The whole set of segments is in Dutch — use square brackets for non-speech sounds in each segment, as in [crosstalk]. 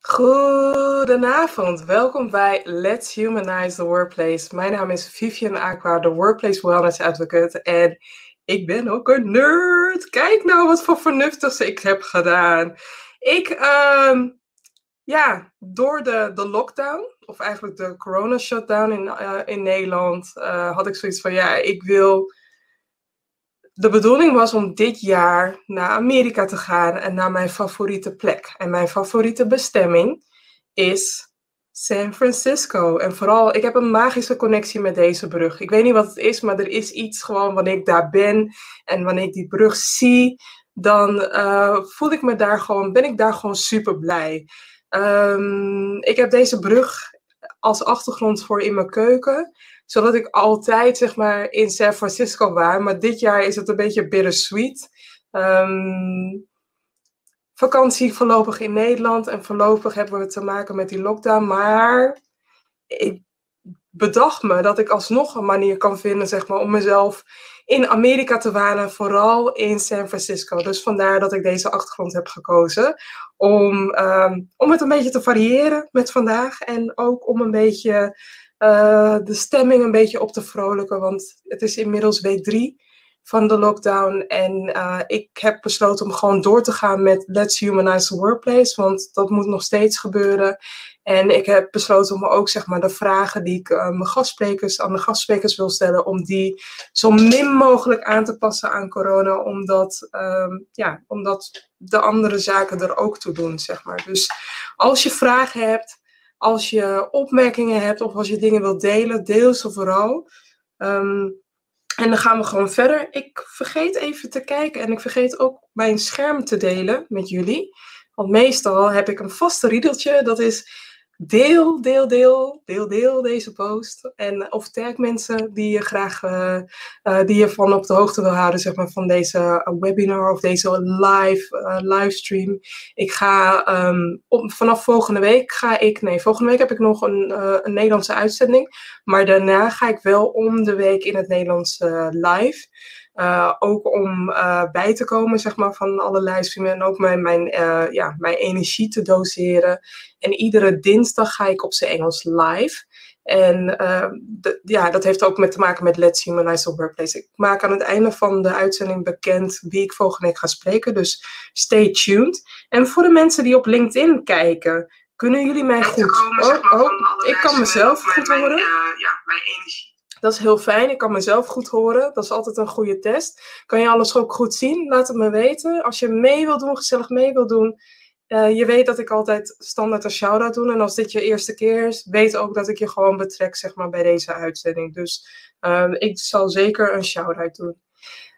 Goedenavond, welkom bij Let's Humanize the Workplace. Mijn naam is Vivian Aqua, de Workplace Wellness Advocate. En ik ben ook een nerd. Kijk nou wat voor vernuftigs ik heb gedaan. Ik, ehm, ja, door de, de lockdown, of eigenlijk de corona shutdown in, uh, in Nederland, uh, had ik zoiets van, ja, ik wil de bedoeling was om dit jaar naar Amerika te gaan en naar mijn favoriete plek. En mijn favoriete bestemming is San Francisco. En vooral, ik heb een magische connectie met deze brug. Ik weet niet wat het is, maar er is iets gewoon wanneer ik daar ben en wanneer ik die brug zie, dan uh, voel ik me daar gewoon, ben ik daar gewoon super blij. Um, ik heb deze brug als achtergrond voor in mijn keuken zodat ik altijd zeg maar in San Francisco was. Maar dit jaar is het een beetje bittersweet. Um, vakantie voorlopig in Nederland en voorlopig hebben we te maken met die lockdown. Maar ik bedacht me dat ik alsnog een manier kan vinden zeg maar, om mezelf in Amerika te wanen, vooral in San Francisco. Dus vandaar dat ik deze achtergrond heb gekozen. Om, um, om het een beetje te variëren met vandaag en ook om een beetje uh, de stemming een beetje op te vrolijken. Want het is inmiddels week drie van de lockdown. En uh, ik heb besloten om gewoon door te gaan met Let's Humanize the Workplace. Want dat moet nog steeds gebeuren. En ik heb besloten om ook zeg maar, de vragen die ik uh, mijn gastsprekers, aan de gastsprekers wil stellen, om die zo min mogelijk aan te passen aan corona. Omdat, um, ja, omdat de andere zaken er ook toe doen. Zeg maar. Dus als je vragen hebt, als je opmerkingen hebt of als je dingen wilt delen, deel ze vooral. Um, en dan gaan we gewoon verder. Ik vergeet even te kijken en ik vergeet ook mijn scherm te delen met jullie. Want meestal heb ik een vaste riedeltje. Dat is deel, deel, deel, deel, deel deze post. En of tag mensen die je graag uh, uh, die je van op de hoogte wil houden, zeg maar, van deze webinar of deze live livestream. Ik ga op, vanaf volgende week ga ik, nee, volgende week heb ik nog een, een Nederlandse uitzending. Maar daarna ga ik wel om de week in het Nederlands live. Uh, ook om uh, bij te komen zeg maar, van alle livestreams en ook mijn, mijn, uh, ja, mijn energie te doseren. En iedere dinsdag ga ik op zijn Engels live. En ja, dat heeft ook met te maken met Let's Humanize the Workplace. Ik maak aan het einde van de uitzending bekend wie ik volgende week ga spreken. Dus stay tuned. En voor de mensen die op LinkedIn kijken, kunnen jullie mij goed... Komen, oh, oh, ik kan mezelf goed horen. Mijn, ja, mijn energie dat is heel fijn. Ik kan mezelf goed horen. Dat is altijd een goede test. Kan je alles ook goed zien? Laat het me weten. Als je mee wil doen, gezellig mee wil doen. Uh, je weet dat ik altijd standaard een shout-out doe. En als dit je eerste keer is, weet ook dat ik je gewoon betrek zeg maar, bij deze uitzending. Dus um, ik zal zeker een shout-out doen.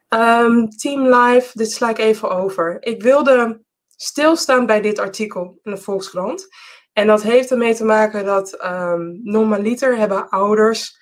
Um, Team Live, dit sla ik even over. Ik wilde stilstaan bij dit artikel in de Volkskrant. En dat heeft ermee te maken dat um, normaliter hebben ouders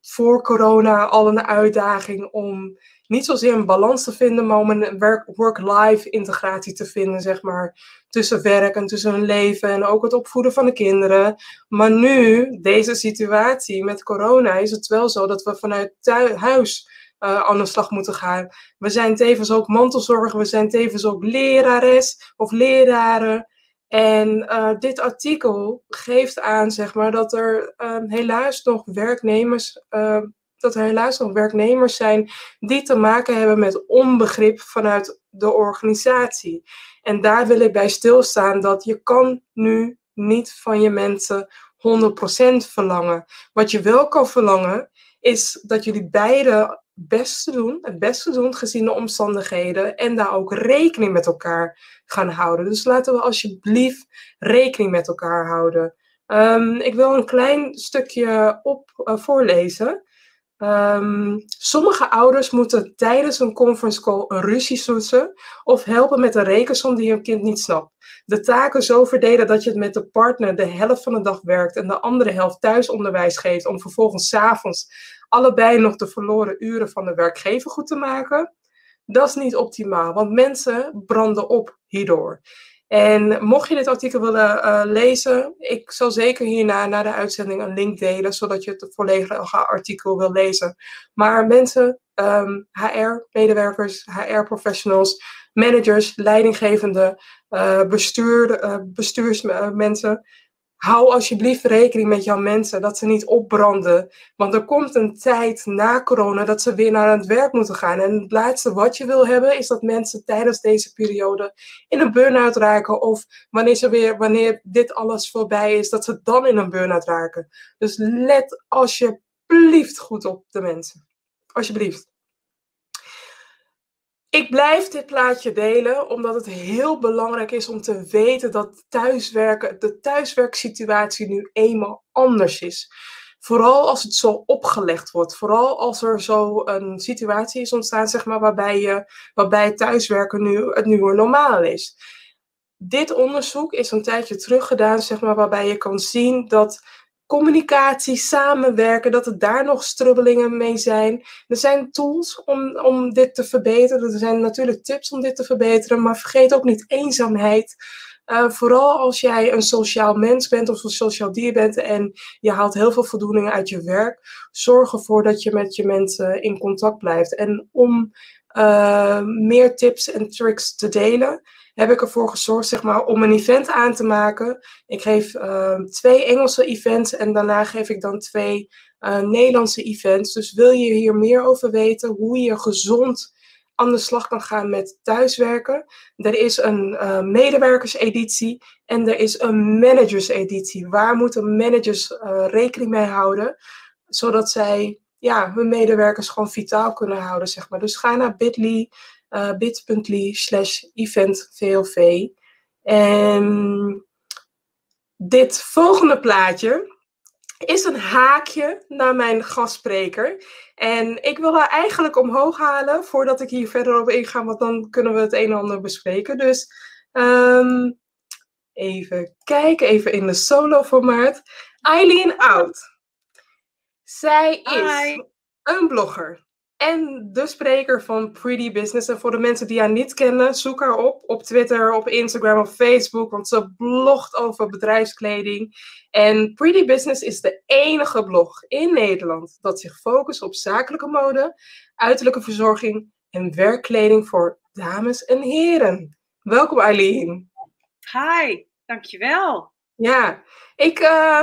voor corona al een uitdaging om niet zozeer een balans te vinden, maar om een work-life integratie te vinden, zeg maar, tussen werk en tussen hun leven en ook het opvoeden van de kinderen. Maar nu, deze situatie met corona, is het wel zo dat we vanuit huis uh, aan de slag moeten gaan. We zijn tevens ook mantelzorger, we zijn tevens ook lerares of leraren. En uh, dit artikel geeft aan, zeg maar, dat er uh, helaas nog werknemers, uh, dat er helaas nog werknemers zijn die te maken hebben met onbegrip vanuit de organisatie. En daar wil ik bij stilstaan dat je kan nu niet van je mensen 100% verlangen. Wat je wel kan verlangen, is dat jullie beide beste doen, het beste doen gezien de omstandigheden en daar ook rekening met elkaar gaan houden. Dus laten we alsjeblieft rekening met elkaar houden. Um, ik wil een klein stukje op uh, voorlezen. Um, sommige ouders moeten tijdens een conference call een ruzie zoeken of helpen met een rekensom die hun kind niet snapt. De taken zo verdelen dat je het met de partner de helft van de dag werkt en de andere helft thuisonderwijs geeft om vervolgens s'avonds allebei nog de verloren uren van de werkgever goed te maken. Dat is niet optimaal, want mensen branden op hierdoor. En mocht je dit artikel willen uh, lezen, ik zal zeker hierna na de uitzending een link delen, zodat je het volledige artikel wil lezen. Maar mensen, um, ehm, HR-medewerkers, HR-professionals, managers, leidinggevende, bestuur, bestuursmensen hou alsjeblieft rekening met jouw mensen dat ze niet opbranden. Want er komt een tijd na corona dat ze weer naar het werk moeten gaan. En het laatste wat je wil hebben is dat mensen tijdens deze periode in een burn-out raken. Of wanneer, ze weer, wanneer dit alles voorbij is, dat ze dan in een burn-out raken. Dus let alsjeblieft goed op de mensen. Alsjeblieft. Ik blijf dit plaatje delen omdat het heel belangrijk is om te weten dat thuiswerken, de thuiswerksituatie nu eenmaal anders is. Vooral als het zo opgelegd wordt. Vooral als er zo een situatie is ontstaan, zeg maar, waarbij, je, waarbij thuiswerken nu het nieuwe normaal is. Dit onderzoek is een tijdje terug gedaan, zeg maar, waarbij je kan zien dat communicatie, samenwerken, dat er daar nog strubbelingen mee zijn. Er zijn tools om, om dit te verbeteren. Er zijn natuurlijk tips om dit te verbeteren. Maar vergeet ook niet eenzaamheid. Uh, vooral als jij een sociaal mens bent of een sociaal dier bent en je haalt heel veel voldoening uit je werk, zorg ervoor dat je met je mensen in contact blijft. En om uh, meer tips en tricks te delen, heb ik ervoor gezorgd zeg maar, om een event aan te maken. Ik geef uh, twee Engelse events en daarna geef ik dan twee uh, Nederlandse events. Dus wil je hier meer over weten, hoe je gezond aan de slag kan gaan met thuiswerken. Er is een uh, medewerkerseditie en er is een managerseditie. Waar moeten managers uh, rekening mee houden, zodat zij ja, hun medewerkers gewoon vitaal kunnen houden, zeg maar. Dus ga naar bit.ly uh, bit.ly slash eventvlv. En dit volgende plaatje is een haakje naar mijn gastspreker. En ik wil haar eigenlijk omhoog halen voordat ik hier verder op inga, want dan kunnen we het een en ander bespreken. Dus um, even kijken, even in de solo formaat. Eileen Oud. Zij is een blogger en de spreker van Pretty Business. En voor de mensen die haar niet kennen, zoek haar op op Twitter, op Instagram, op Facebook, want ze blogt over bedrijfskleding. En Pretty Business is de enige blog in Nederland dat zich focust op zakelijke mode, uiterlijke verzorging en werkkleding voor dames en heren. Welkom Eileen. Hi, dankjewel. Ja, ik, uh,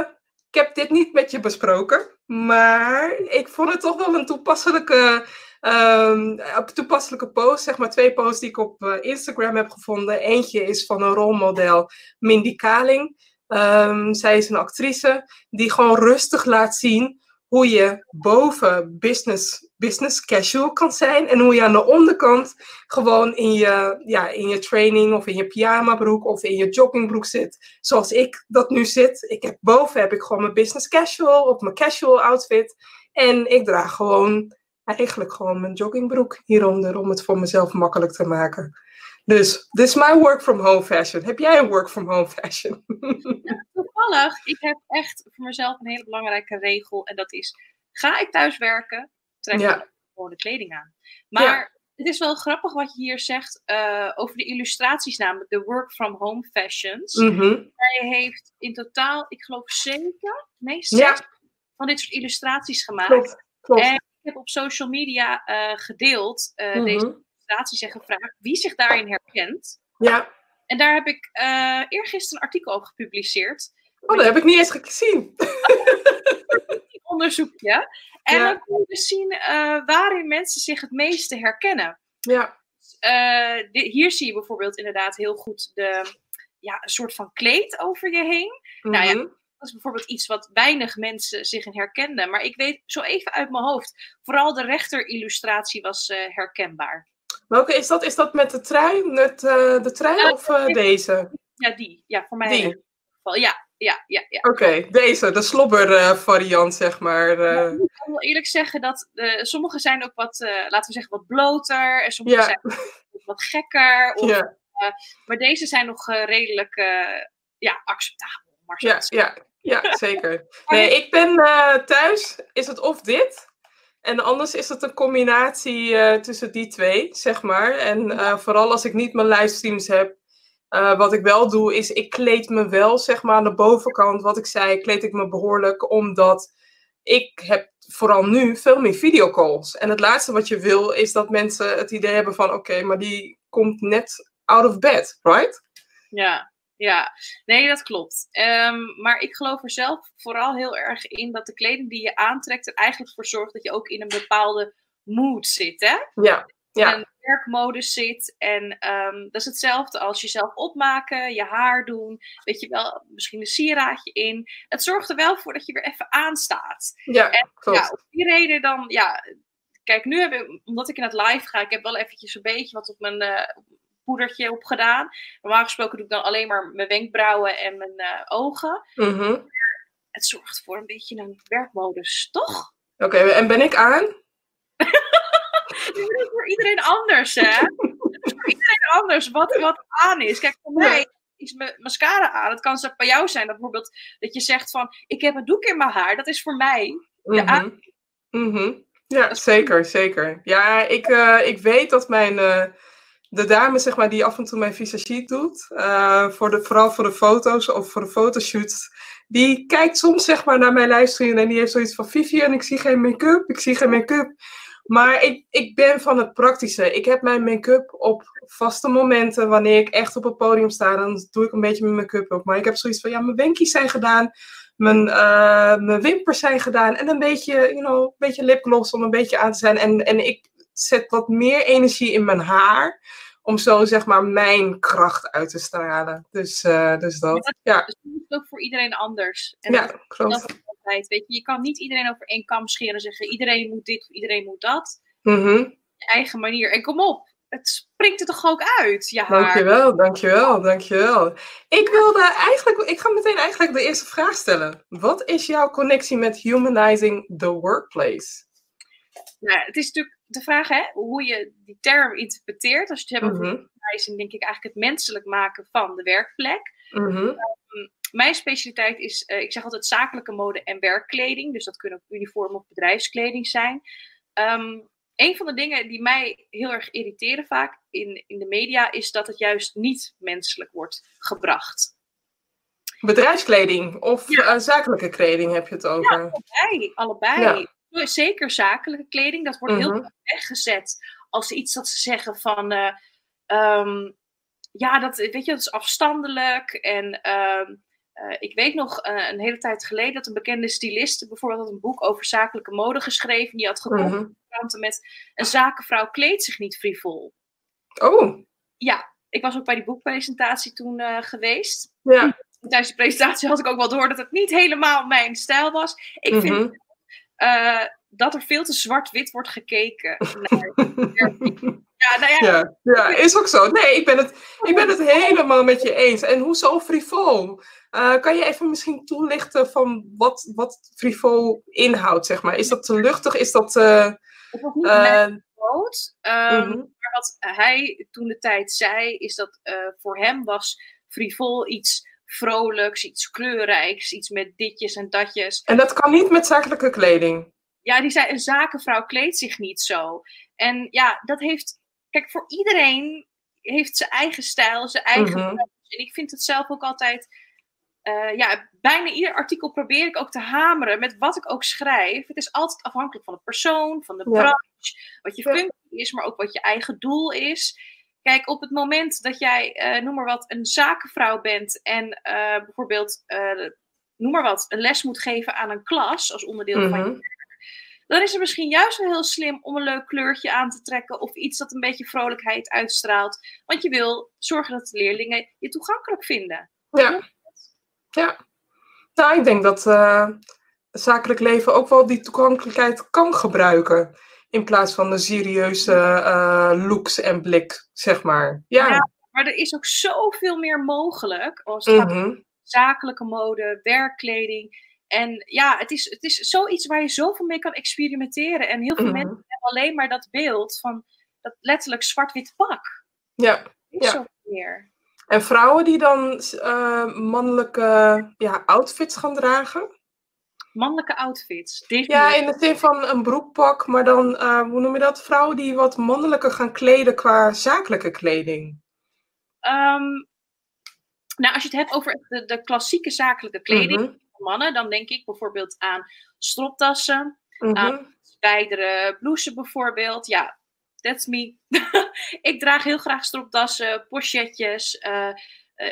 ik heb dit niet met je besproken. Maar ik vond het toch wel een toepasselijke, um, toepasselijke post. Zeg maar twee posts die ik op uh, Instagram heb gevonden. Eentje is van een rolmodel, Mindy Kaling. Um, zij is een actrice die gewoon rustig laat zien hoe je boven business, business casual kan zijn. En hoe je aan de onderkant gewoon in je, ja, in je training of in je pyjama broek of in je joggingbroek zit. Zoals ik dat nu zit. Ik heb, boven heb ik gewoon mijn business casual of mijn casual outfit. En ik draag gewoon eigenlijk gewoon mijn joggingbroek hieronder om het voor mezelf makkelijk te maken. Dus dit is mijn work from home fashion. Heb jij een work from home fashion? [laughs] toevallig, ik heb echt voor mezelf een hele belangrijke regel. En dat is, ga ik thuis werken, trek ik gewoon de kleding aan. Maar het is wel grappig wat je hier zegt uh, over de illustraties, namelijk de work from home fashions. Mm Hij heeft in totaal, ik geloof zeker, nee, zes van dit soort illustraties gemaakt. Klopt, klopt. En ik heb op social media uh, gedeeld uh, mm -hmm. deze illustraties en gevraagd wie zich daarin herkent. Ja. En daar heb ik uh, eergisteren een artikel over gepubliceerd. Oh, dat heb ik niet eens gezien. [laughs] onderzoekje. En dan kun je dus zien uh, waarin mensen zich het meeste herkennen. Ja. Uh, de, hier zie je bijvoorbeeld inderdaad heel goed de, ja, een soort van kleed over je heen. Nou ja, mhm. dat is bijvoorbeeld iets wat weinig mensen zich in herkenden. Maar ik weet zo even uit mijn hoofd. Vooral de rechterillustratie was uh, herkenbaar. Welke is dat? Is dat met de trui? Met de trui of deze? Ja, die. Ja, voor mij. Die. Ja, ja, ja. ja. Oké, okay, deze, de slobber uh, variant, zeg maar. Ja, ik kan wel eerlijk zeggen dat sommige zijn ook wat, laten we zeggen, wat bloter. En sommige zijn wat gekker. Of, maar deze zijn nog redelijk ja, acceptabel. Maar ja, ja, ja, zeker. [laughs] Nee, ik ben thuis. Is het of dit? En anders is het een combinatie uh, tussen die twee, zeg maar. En uh, vooral als ik niet mijn livestreams heb. Uh, wat ik wel doe, is ik kleed me wel, zeg maar, aan de bovenkant. Wat ik zei, kleed ik me behoorlijk. Omdat ik heb vooral nu veel meer videocalls. En het laatste wat je wil is dat mensen het idee hebben van oké, maar die komt net out of bed, right? Ja, ja. Nee, dat klopt. Ehm, maar ik geloof er zelf vooral heel erg in dat de kleding die je aantrekt er eigenlijk voor zorgt dat je ook in een bepaalde mood zit, hè? Ja. Ja. En werkmodus zit. En ehm, dat is hetzelfde als jezelf opmaken, je haar doen, weet je wel, misschien een sieraadje in. Het zorgt er wel voor dat je weer even aanstaat. Ja, en, klopt. Ja, op die reden dan, ja, kijk, nu heb ik, omdat ik in het live ga, ik heb wel eventjes een beetje wat op mijn uh, poedertje op gedaan. Normaal gesproken doe ik dan alleen maar mijn wenkbrauwen en mijn uh, ogen. Mm -hmm. Het zorgt voor een beetje een werkmodus, toch? Oké, okay, en ben ik aan? [laughs] Het is voor iedereen anders, hè? Het is voor iedereen anders wat, wat aan is. Kijk, voor mij is mijn mascara aan. Het kan bij jou zijn dat bijvoorbeeld dat je zegt van, ik heb een doek in mijn haar. Dat is voor mij de mm -hmm. mm -hmm. Ja, zeker, zeker. Ja, ik, uh, ik weet dat mijn, uh, de dame zeg maar, die af en toe mijn visagie doet, uh, voor de, vooral voor de foto's of voor de fotoshoots, die kijkt soms zeg maar naar mijn livestream en die heeft zoiets van, Vivian, ik zie geen make-up, ik zie geen make-up. Maar ik, ik ben van het praktische. Ik heb mijn make-up op vaste momenten. Wanneer ik echt op het podium sta, dan doe ik een beetje mijn make-up op. Maar ik heb zoiets van, ja, mijn wenkjes zijn gedaan. Mijn, uh, mijn wimpers zijn gedaan. En een beetje, you know, een beetje lipgloss om een beetje aan te zijn. En, en ik zet wat meer energie in mijn haar. Om zo, zeg maar, mijn kracht uit te stralen. Dus, uh, dus dat, ja. Dat is ook voor iedereen anders. En ja, klopt. Weet je, je kan niet iedereen over één kam scheren en zeggen iedereen moet dit of iedereen moet dat. Mm -hmm. Je eigen manier. En kom op, het springt er toch ook uit, je haar. Dankjewel, dankjewel, dankjewel. Ik wilde eigenlijk, ik ga meteen eigenlijk de eerste vraag stellen. Wat is jouw connectie met humanizing the workplace? Nou, het is natuurlijk de vraag hè, hoe je die term interpreteert. Als je het hebt over Mhm. humanizing, denk ik eigenlijk het menselijk maken van de werkplek. Mhm. Mijn specialiteit is, uh, ik zeg altijd zakelijke mode en werkkleding. Dus dat kunnen ook uniform of bedrijfskleding zijn. Um, een van de dingen die mij heel erg irriteren vaak in, in de media is dat het juist niet menselijk wordt gebracht. Bedrijfskleding of Ja. uh, zakelijke kleding heb je het over? Allebei, allebei. Zeker zakelijke kleding, dat wordt heel Mhm. vaak weggezet als iets dat ze zeggen van, uh, um, ja, dat, weet je, dat is afstandelijk en um, uh, ik weet nog uh, een hele tijd geleden dat een bekende styliste bijvoorbeeld had een boek over zakelijke mode geschreven. Die had gekocht Mhm. met een zakenvrouw kleedt zich niet frivol. Oh, Ja, ik was ook bij die boekpresentatie toen uh, geweest. ja. Tijdens de presentatie had ik ook wel door dat het niet helemaal mijn stijl was. Ik vind uh, dat er veel te zwart-wit wordt gekeken. [laughs] Naar ja, nou ja, Ja, ja, is ook zo. Nee, ik ben het, ik ben het helemaal met je eens. En hoezo frivol? Uh, kan je even misschien toelichten van wat, wat frivol inhoudt, zeg maar? Is dat te luchtig? Is dat... Uh, niet uh, groot. Um, mhm. Maar wat hij toen de tijd zei, is dat voor hem was frivol iets vrolijks, iets kleurrijks, iets met ditjes en datjes. En dat kan niet met zakelijke kleding? Ja, die zei, een zakenvrouw kleedt zich niet zo. En ja, dat heeft... Kijk, voor iedereen heeft zijn eigen stijl, zijn eigen... Mhm. En ik vind het zelf ook altijd... Uh, ja, bijna ieder artikel probeer ik ook te hameren met wat ik ook schrijf. Het is altijd afhankelijk van de persoon, van de Ja. branche, wat je functie is, maar ook wat je eigen doel is. Kijk, op het moment dat jij, uh, noem maar wat, een zakenvrouw bent en uh, bijvoorbeeld, noem maar wat, een les moet geven aan een klas als onderdeel van je Mhm. werk, dan is het misschien juist wel heel slim om een leuk kleurtje aan te trekken of iets dat een beetje vrolijkheid uitstraalt. Want je wil zorgen dat de leerlingen je toegankelijk vinden. Ja. ja. Nou, ik denk dat uh, het zakelijk leven ook wel die toegankelijkheid kan gebruiken. In plaats van de serieuze uh, looks en blik, zeg maar. Ja. ja. maar er is ook zoveel meer mogelijk als het mm gaat -hmm. om zakelijke mode, werkkleding. En ja, het is, het is zoiets waar je zoveel mee kan experimenteren. En heel veel mm -hmm. mensen hebben alleen maar dat beeld van dat letterlijk zwart-wit pak. Ja. is ja. zo meer. En vrouwen die dan uh, mannelijke ja, outfits gaan dragen? Mannelijke outfits. Ja, in de zin van een broekpak, maar dan, uh, hoe noem je dat? Vrouwen die wat mannelijker gaan kleden qua zakelijke kleding. Um, nou, als je het hebt over de, de klassieke zakelijke kleding, mm -hmm. Mannen, dan denk ik bijvoorbeeld aan stroptassen, mm aan blouses bijvoorbeeld. Ja, that's me. [laughs] ik draag heel graag stropdassen, pochetjes, uh,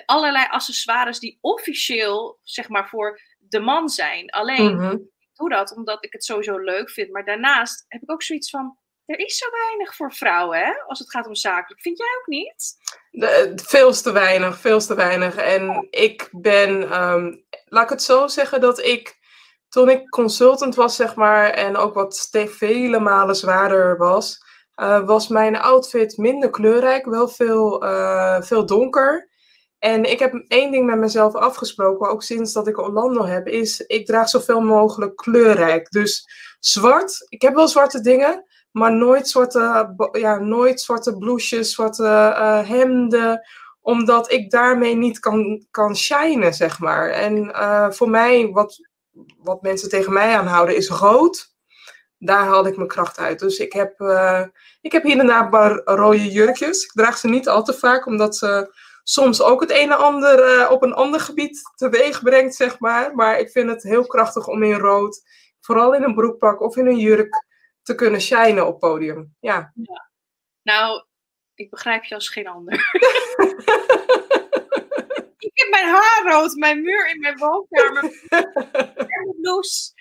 allerlei accessoires die officieel, zeg maar, voor de man zijn. Alleen, mhm. ik doe dat omdat ik het sowieso leuk vind. Maar daarnaast heb ik ook zoiets van, er is zo weinig voor vrouwen, hè, als het gaat om zakelijk. Vind jij ook niet? De, veel te weinig, veel te weinig. En ik ben, ehm, laat ik het zo zeggen, dat ik toen ik consultant was, zeg maar, en ook wat vele malen zwaarder was, uh, was mijn outfit minder kleurrijk, wel veel, uh, veel donker. En ik heb één ding met mezelf afgesproken, ook sinds dat ik Orlando heb, is ik draag zoveel mogelijk kleurrijk. Dus zwart, ik heb wel zwarte dingen, maar nooit zwarte, ja, nooit zwarte blouses, zwarte uh, hemden, omdat ik daarmee niet kan, kan shinen, zeg maar. En uh, voor mij, wat, wat mensen tegen mij aanhouden, is rood. Daar haalde ik mijn kracht uit. Dus ik heb, uh, ik heb hier en daar rode jurkjes. Ik draag ze niet al te vaak, omdat ze soms ook het een en ander op een ander gebied teweeg brengt, zeg maar. Maar ik vind het heel krachtig om in rood, vooral in een broekpak of in een jurk, te kunnen shinen op podium. Ja. ja. Nou, ik begrijp je als geen ander. [laughs] ik heb mijn haar rood, mijn muur in mijn woonkamer. en blouse.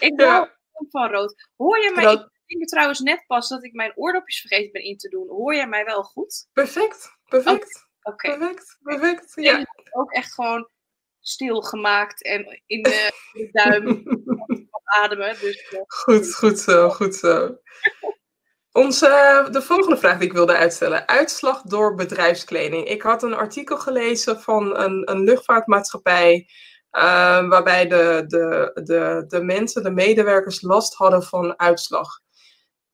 Ik hou van rood. Hoor je mij? Ik denk trouwens net pas dat ik mijn oordopjes vergeten ben in te doen. Hoor jij mij wel goed? Perfect, perfect. Oké. Perfect, perfect. Ja. Ook echt gewoon stilgemaakt en in de, de duim [laughs] ademen. Dus, uh. Goed, goed zo, goed zo. [laughs] Onze, de volgende vraag die ik wilde uitstellen. Uitslag door bedrijfskleding. Ik had een artikel gelezen van een, een luchtvaartmaatschappij. Uh, waarbij de, de, de, de mensen, de medewerkers, last hadden van uitslag.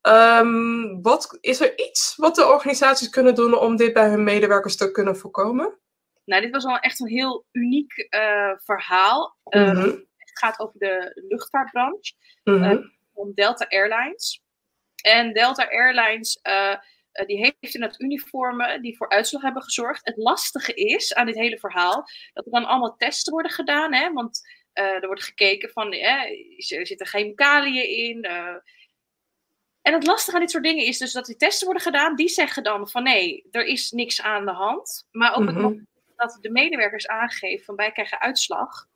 Um, wat, is er iets wat de organisaties kunnen doen om dit bij hun medewerkers te kunnen voorkomen? Nou, dit was wel echt een heel uniek uh, verhaal. Mm -hmm. het gaat over de luchtvaartbranche. Mm -hmm. om Delta Airlines. En Delta Airlines uh, die heeft inderdaad uniformen die voor uitslag hebben gezorgd. Het lastige is aan dit hele verhaal dat er dan allemaal testen worden gedaan. Hè? Want uh, er wordt gekeken van, eh, er zitten chemicaliën in. En het lastige aan dit soort dingen is dus dat die testen worden gedaan. Die zeggen dan van nee, er is niks aan de hand. Maar op het mhm. moment dat de medewerkers aangeven van wij krijgen uitslag.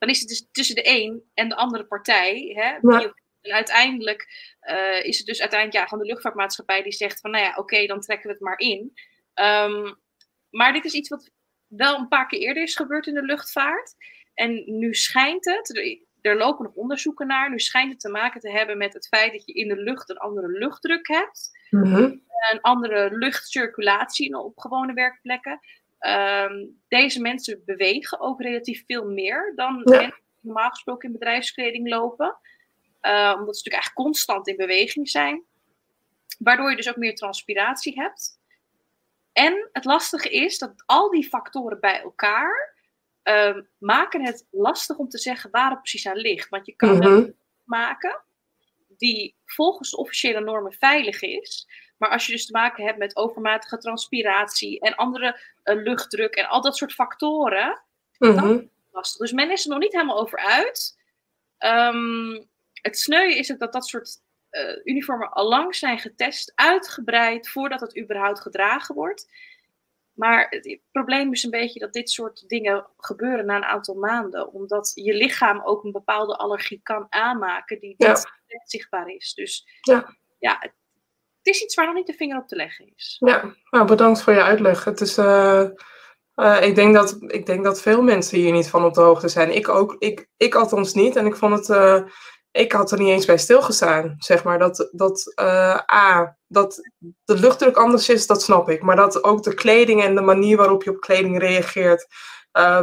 Dan is het dus tussen de een en de andere partij. Hè, ja. En uiteindelijk uh, is het dus uiteindelijk ja, van de luchtvaartmaatschappij die zegt van nou ja, oké, dan trekken we het maar in. Um, maar dit is iets wat wel een paar keer eerder is gebeurd in de luchtvaart. En nu schijnt het, er, er lopen nog onderzoeken naar, nu schijnt het te maken te hebben met het feit dat je in de lucht een andere luchtdruk hebt. Mm -hmm. Een andere luchtcirculatie op gewone werkplekken. Um, deze mensen bewegen ook relatief veel meer dan ja. mensen die normaal gesproken in bedrijfskleding lopen. Uh, omdat ze natuurlijk eigenlijk constant in beweging zijn. Waardoor je dus ook meer transpiratie hebt. En het lastige is dat al die factoren bij elkaar uh, maken het lastig om te zeggen waar het precies aan ligt. Want je kan mm -hmm. een maken die volgens de officiële normen veilig is. Maar als je dus te maken hebt met overmatige transpiratie en andere uh, luchtdruk en al dat soort factoren, mm -hmm. dan is het lastig. Dus men is er nog niet helemaal over uit. Um, het sneuien is ook dat dat soort uh, uniformen al lang zijn getest, uitgebreid, voordat het überhaupt gedragen wordt. Maar het probleem is een beetje dat dit soort dingen gebeuren na een aantal maanden. Omdat je lichaam ook een bepaalde allergie kan aanmaken die niet ja. zichtbaar is. Dus ja, ja het, is iets waar nog niet de vinger op te leggen is. Ja, nou, bedankt voor je uitleg. Het is, uh, uh, ik, denk dat, ik denk dat veel mensen hier niet van op de hoogte zijn. Ik ook, ik, ik althans niet. En ik vond het uh, ik had er niet eens bij stilgestaan. Zeg maar dat, dat A, dat de luchtdruk anders is, dat snap ik. Maar dat ook de kleding en de manier waarop je op kleding reageert.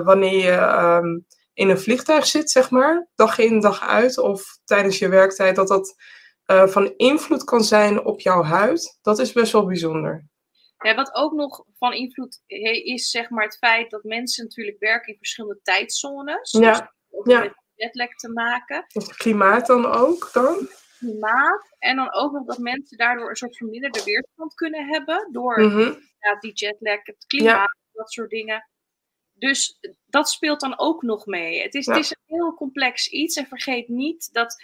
Wanneer je um, in een vliegtuig zit, zeg maar, dag in, dag uit. Of tijdens je werktijd, dat dat uh, van invloed kan zijn op jouw huid. Dat is best wel bijzonder. Ja, wat ook nog van invloed is, zeg maar, het feit dat mensen natuurlijk werken in verschillende tijdzones. Ja. Dus ja jetlag te maken. Het klimaat dan ook dan? Klimaat. En dan ook nog dat mensen daardoor een soort verminderde weerstand kunnen hebben. Door mm -hmm. ja, die jetlag, het klimaat, dat soort dingen. Dus dat speelt dan ook nog mee. Het is, het is een heel complex iets. En vergeet niet dat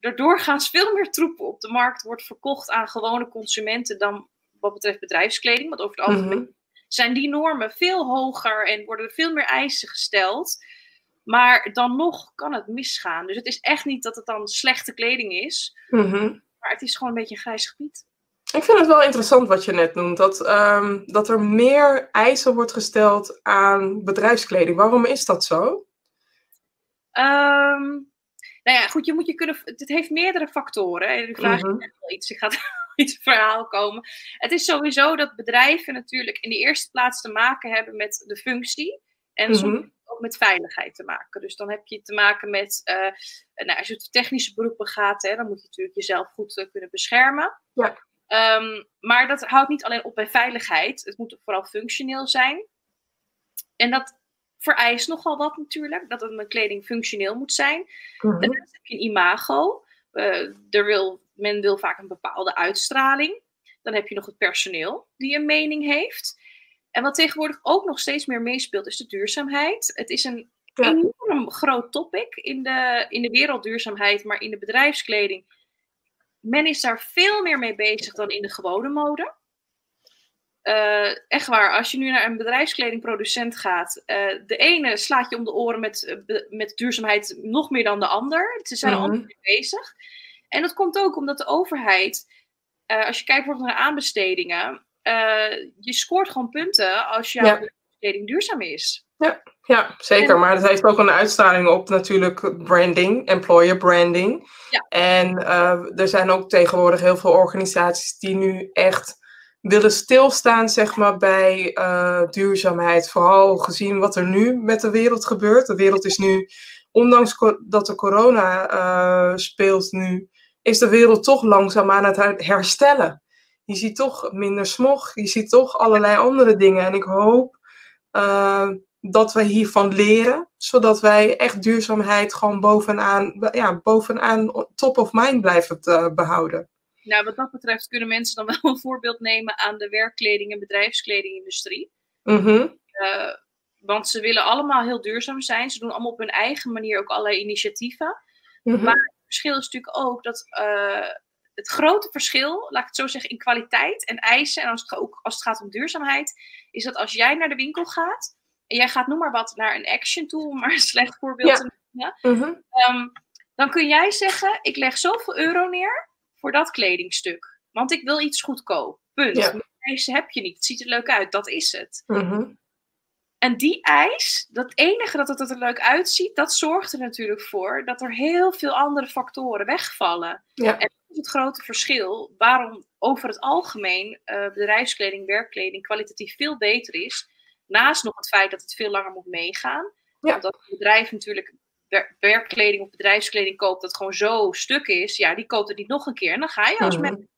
er doorgaans veel meer troep op de markt wordt verkocht aan gewone consumenten dan wat betreft bedrijfskleding. Want over het algemeen mhm. zijn die normen veel hoger en worden er veel meer eisen gesteld. Maar dan nog kan het misgaan. Dus het is echt niet dat het dan slechte kleding is. Mhm. Maar het is gewoon een beetje een grijs gebied. Ik vind het wel interessant wat je net noemt. Dat, um, dat er meer eisen wordt gesteld aan bedrijfskleding. Waarom is dat zo? Um, nou ja, goed, je moet je kunnen. Het heeft meerdere factoren. En nu vraag je mm -hmm. wel iets. Ik ga [laughs] iets verhaal komen. Het is sowieso dat bedrijven natuurlijk in de eerste plaats te maken hebben met de functie. En mhm. ook met veiligheid te maken. Dus dan heb je te maken met, uh, nou, als je het technische beroepen gaat, hè, dan moet je natuurlijk jezelf goed uh, kunnen beschermen. Ja. Um, maar dat houdt niet alleen op bij veiligheid. Het moet vooral functioneel zijn. En dat vereist nogal wat natuurlijk, dat het kleding functioneel moet zijn. Mm Dan heb je een imago. Uh, er wil, men wil vaak een bepaalde uitstraling. Dan heb je nog het personeel die een mening heeft. En wat tegenwoordig ook nog steeds meer meespeelt, is de duurzaamheid. Het is een enorm groot topic in de, in de wereldduurzaamheid, maar in de bedrijfskleding. Men is daar veel meer mee bezig dan in de gewone mode. Uh, echt waar, als je nu naar een bedrijfskledingproducent gaat, uh, de ene slaat je om de oren met, uh, met duurzaamheid nog meer dan de ander. Ze zijn er allemaal mee bezig. En dat komt ook omdat de overheid, als je kijkt bijvoorbeeld naar aanbestedingen, je scoort gewoon punten als jouw kleding duurzaam is. Ja, ja zeker. Maar dat heeft ook een uitstraling op natuurlijk branding, employer branding. Ja. En er zijn ook tegenwoordig heel veel organisaties die nu echt willen stilstaan zeg maar, bij uh, duurzaamheid. Vooral gezien wat er nu met de wereld gebeurt. De wereld is nu, ondanks dat er corona uh, speelt nu, is de wereld toch langzaam aan het herstellen. Je ziet toch minder smog, je ziet toch allerlei andere dingen. En ik hoop uh, dat we hiervan leren, zodat wij echt duurzaamheid gewoon bovenaan, ja, bovenaan top of mind blijven behouden. Nou, wat dat betreft kunnen mensen dan wel [laughs] een voorbeeld nemen aan de werkkleding- en bedrijfskledingindustrie. Mm want ze willen allemaal heel duurzaam zijn. Ze doen allemaal op hun eigen manier ook allerlei initiatieven. Mhm. Maar het verschil is natuurlijk ook dat uh, het grote verschil, laat ik het zo zeggen, in kwaliteit en eisen, en als het, ook als het gaat om duurzaamheid, is dat als jij naar de winkel gaat en jij gaat, noem maar wat, naar een action tool, maar een slecht voorbeeld te noemen, mhm. ehm, dan kun jij zeggen: ik leg zoveel euro neer voor dat kledingstuk. Want ik wil iets goedkoop. Punt. Ja. Deze heb je niet. Het ziet er leuk uit. Dat is het. Mhm. En die eis, dat enige dat het er leuk uitziet, dat zorgt er natuurlijk voor dat er heel veel andere factoren wegvallen. Ja. En dat is het grote verschil waarom over het algemeen uh, bedrijfskleding, werkkleding kwalitatief veel beter is. Naast nog het feit dat het veel langer moet meegaan. Ja. Omdat het bedrijf natuurlijk werkkleding of bedrijfskleding koopt, dat gewoon zo stuk is, ja, die koopt het niet nog een keer. En dan ga je als mm -hmm.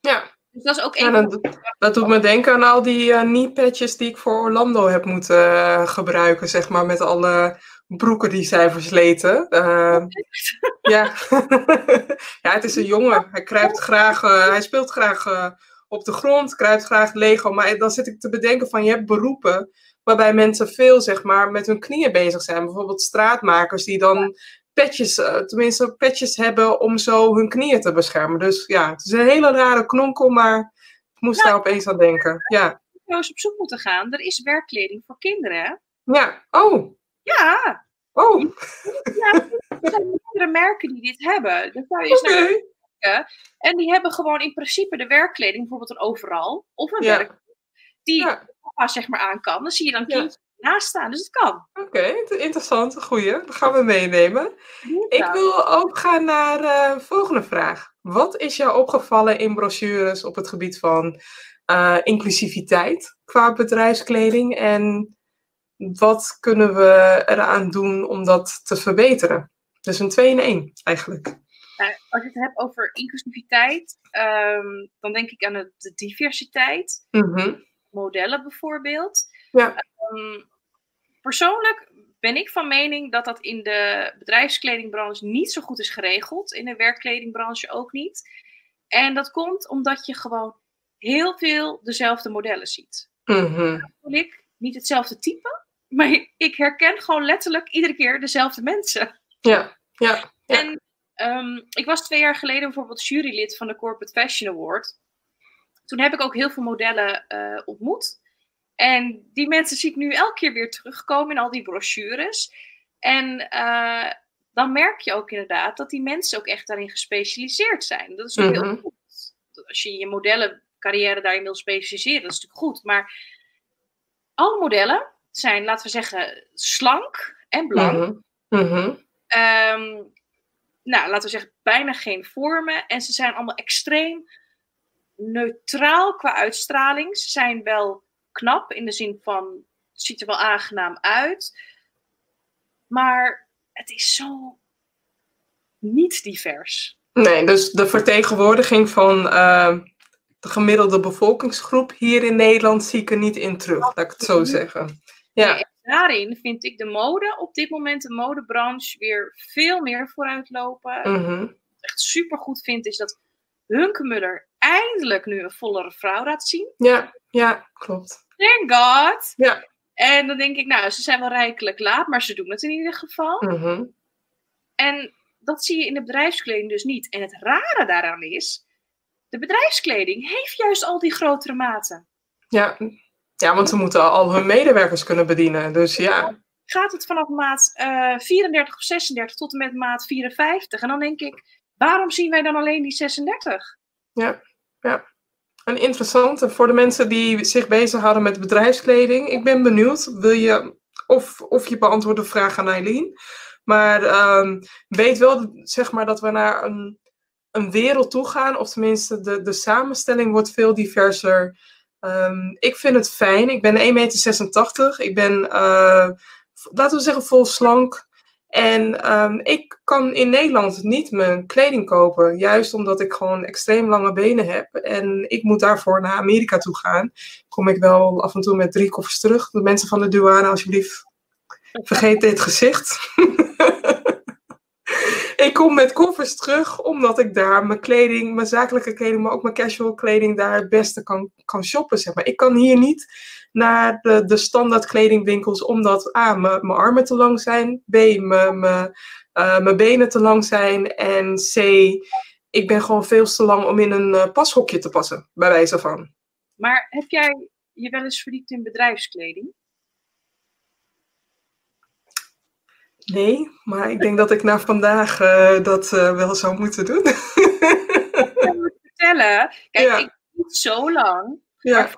Ja. Dus dat is ook een. dat, dat, doet me denken aan al die uh, knee-patches die ik voor Orlando heb moeten uh, gebruiken, zeg maar, met alle broeken die zijn versleten. Uh, [laughs] ja. [laughs] ja, het is een jongen. Hij kruipt graag, hij speelt graag op de grond, kruipt graag Lego. Maar dan zit ik te bedenken van, je hebt beroepen waarbij mensen veel zeg maar, met hun knieën bezig zijn. Bijvoorbeeld straatmakers die dan petjes, uh, tenminste petjes hebben om zo hun knieën te beschermen. Dus ja, het is een hele rare knonkel, maar ik moest daar opeens aan denken. Ja. Eens op zoek moeten gaan. Er is werkkleding voor kinderen. Ja, oh. Ja. Oh. Ja, er zijn meerdere merken die dit hebben. Dan zou je eens okay. naar En die hebben gewoon in principe de werkkleding, bijvoorbeeld een overal of een ja. werk. Die ja zeg maar aan kan, dan zie je dan kindjes naast staan. Dus het kan. Oké, okay, interessant. Goeie. Dat gaan we meenemen. Ik wil ook gaan naar de uh, volgende vraag. Wat is jou opgevallen in brochures op het gebied van uh, inclusiviteit qua bedrijfskleding? En wat kunnen we eraan doen om dat te verbeteren? Dus een 2 in 1 eigenlijk. Uh, als je het hebt over inclusiviteit, um, dan denk ik aan de, de diversiteit. Mm -hmm modellen bijvoorbeeld. Ja. Ehm, persoonlijk ben ik van mening dat dat in de bedrijfskledingbranche niet zo goed is geregeld. In de werkkledingbranche ook niet. En dat komt omdat je gewoon heel veel dezelfde modellen ziet. Mm -hmm. niet hetzelfde type, maar ik herken gewoon letterlijk iedere keer dezelfde mensen. Ja, ja. ja. En ehm, ik was twee jaar geleden bijvoorbeeld jurylid van de Corporate Fashion Award. Toen heb ik ook heel veel modellen uh, ontmoet. En die mensen zie ik nu elke keer weer terugkomen in al die brochures. En uh, dan merk je ook inderdaad dat die mensen ook echt daarin gespecialiseerd zijn. Dat is natuurlijk heel mhm. goed. Als je je modellencarrière daarin wil specialiseren, dat is natuurlijk goed. Maar alle modellen zijn, laten we zeggen, slank en blank. Mm um, nou, laten we zeggen, bijna geen vormen. En ze zijn allemaal extreem neutraal qua uitstraling. Ze zijn wel knap in de zin van, het ziet er wel aangenaam uit. Maar het is zo niet divers. Nee, dus de vertegenwoordiging van uh, de gemiddelde bevolkingsgroep hier in Nederland zie ik er niet in terug, laat ik het zo zeggen. Ja. Nee, daarin vind ik de mode, op dit moment de modebranche, weer veel meer vooruitlopen. Mm -hmm. Wat ik echt super goed vind, is dat Hunkemuller eindelijk nu een vollere vrouw laat zien. Ja, ja, klopt. Thank God. Ja. En dan denk ik, nou, ze zijn wel rijkelijk laat, maar ze doen het in ieder geval. Mhm. En dat zie je in de bedrijfskleding dus niet. En het rare daaraan is, de bedrijfskleding heeft juist al die grotere maten. Ja, ja want ze moeten al hun medewerkers kunnen bedienen. Dus ja. Gaat het vanaf maat uh, eh, 34 of 36 tot en met maat 54? En dan denk ik, waarom zien wij dan alleen die 36? Ja, ja. Een interessante voor de mensen die zich bezighouden met bedrijfskleding. Ik ben benieuwd, wil je, of, of je beantwoordt de vraag aan Eileen. Maar um, weet wel zeg maar, dat we naar een, een wereld toe gaan, of tenminste de, de samenstelling wordt veel diverser. Um, ik vind het fijn. Ik ben 1,86 meter. Ik ben, uh, laten we zeggen, vol slank. En um, ik kan in Nederland niet mijn kleding kopen, juist omdat ik gewoon extreem lange benen heb. En ik moet daarvoor naar Amerika toe gaan. Kom ik wel af en toe met drie koffers terug. De mensen van de douane, alsjeblieft, vergeet dit gezicht. [laughs] ik kom met koffers terug, omdat ik daar mijn kleding, mijn zakelijke kleding, maar ook mijn casual kleding daar het beste kan, kan shoppen. Zeg maar. Ik kan hier niet naar de, de standaard kledingwinkels, omdat A, mijn armen te lang zijn, B, mijn uh, benen te lang zijn en C, ik ben gewoon veel te lang om in een uh, pashokje te passen, bij wijze van. Maar heb jij je wel eens verdiept in bedrijfskleding? Nee, maar ik denk dat ik na vandaag uh, dat wel zou moeten doen. ik kan vertellen. Kijk, ja. ik niet zo lang. Ja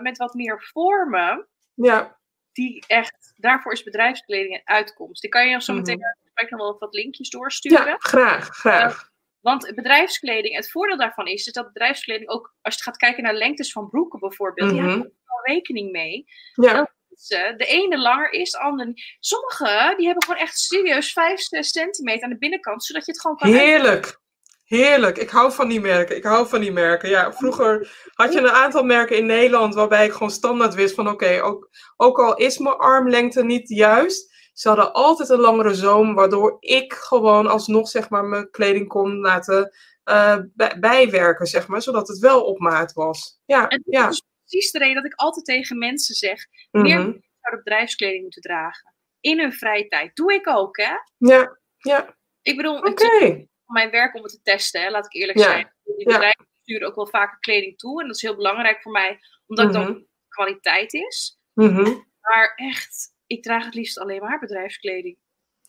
met wat meer vormen. Ja. Die echt, daarvoor is bedrijfskleding een uitkomst. Die kan je nog zo meteen mm nog wel wat linkjes doorsturen. Ja, graag, graag. Uh, want bedrijfskleding, het voordeel daarvan is, is dat bedrijfskleding ook, als je gaat kijken naar lengtes van broeken bijvoorbeeld, die hebben er rekening mee. Ja. De ene langer is, de andere niet. Sommige, die hebben gewoon echt serieus 5, 6 centimeter aan de binnenkant, zodat je het gewoon kan Heerlijk. Heerlijk. Ik hou van die merken. Ik hou van die merken. Ja, vroeger had je een aantal merken in Nederland waarbij ik gewoon standaard wist van oké, ook, ook al is mijn armlengte niet juist, ze hadden altijd een langere zoom, waardoor ik gewoon alsnog zeg maar mijn kleding kon laten uh, bijwerken, zeg maar, zodat het wel op maat was. Ja, en ja. is precies de reden dat ik altijd tegen mensen zeg, meer mm zouden bedrijfskleding moeten dragen. In hun vrije tijd. Doe ik ook, hè? Ja, ja. Ik bedoel, Oké mijn werk om het te testen, hè, laat ik eerlijk zijn. Die bedrijven sturen ook wel vaker kleding toe. En dat is heel belangrijk voor mij, omdat mm -hmm. het dan kwaliteit is. Mm Maar echt, ik draag het liefst alleen maar bedrijfskleding.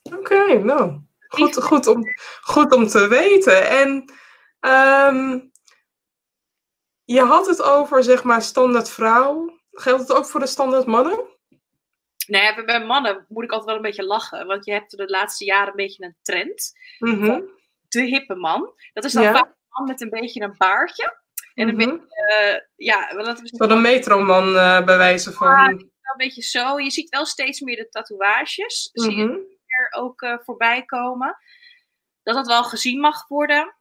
Oké, nou. Goed, goed, om, goed om te weten. En um, je had het over, zeg maar, standaard vrouw. Geldt het ook voor de standaard mannen? Nee, bij mannen moet ik altijd wel een beetje lachen. Want je hebt de laatste jaren een beetje een trend. Mm de hippe man. Dat is dan vaak een man met een beetje een baardje. En een mhm. beetje, uh, ja, laten we zeggen. een metroman uh, bij wijze van. Ja, een beetje zo. Je ziet wel steeds meer de tatoeages. Zie je mhm. er ook uh, voorbij komen. Dat dat wel gezien mag worden.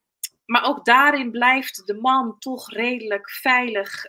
Maar ook daarin blijft de man toch redelijk veilig.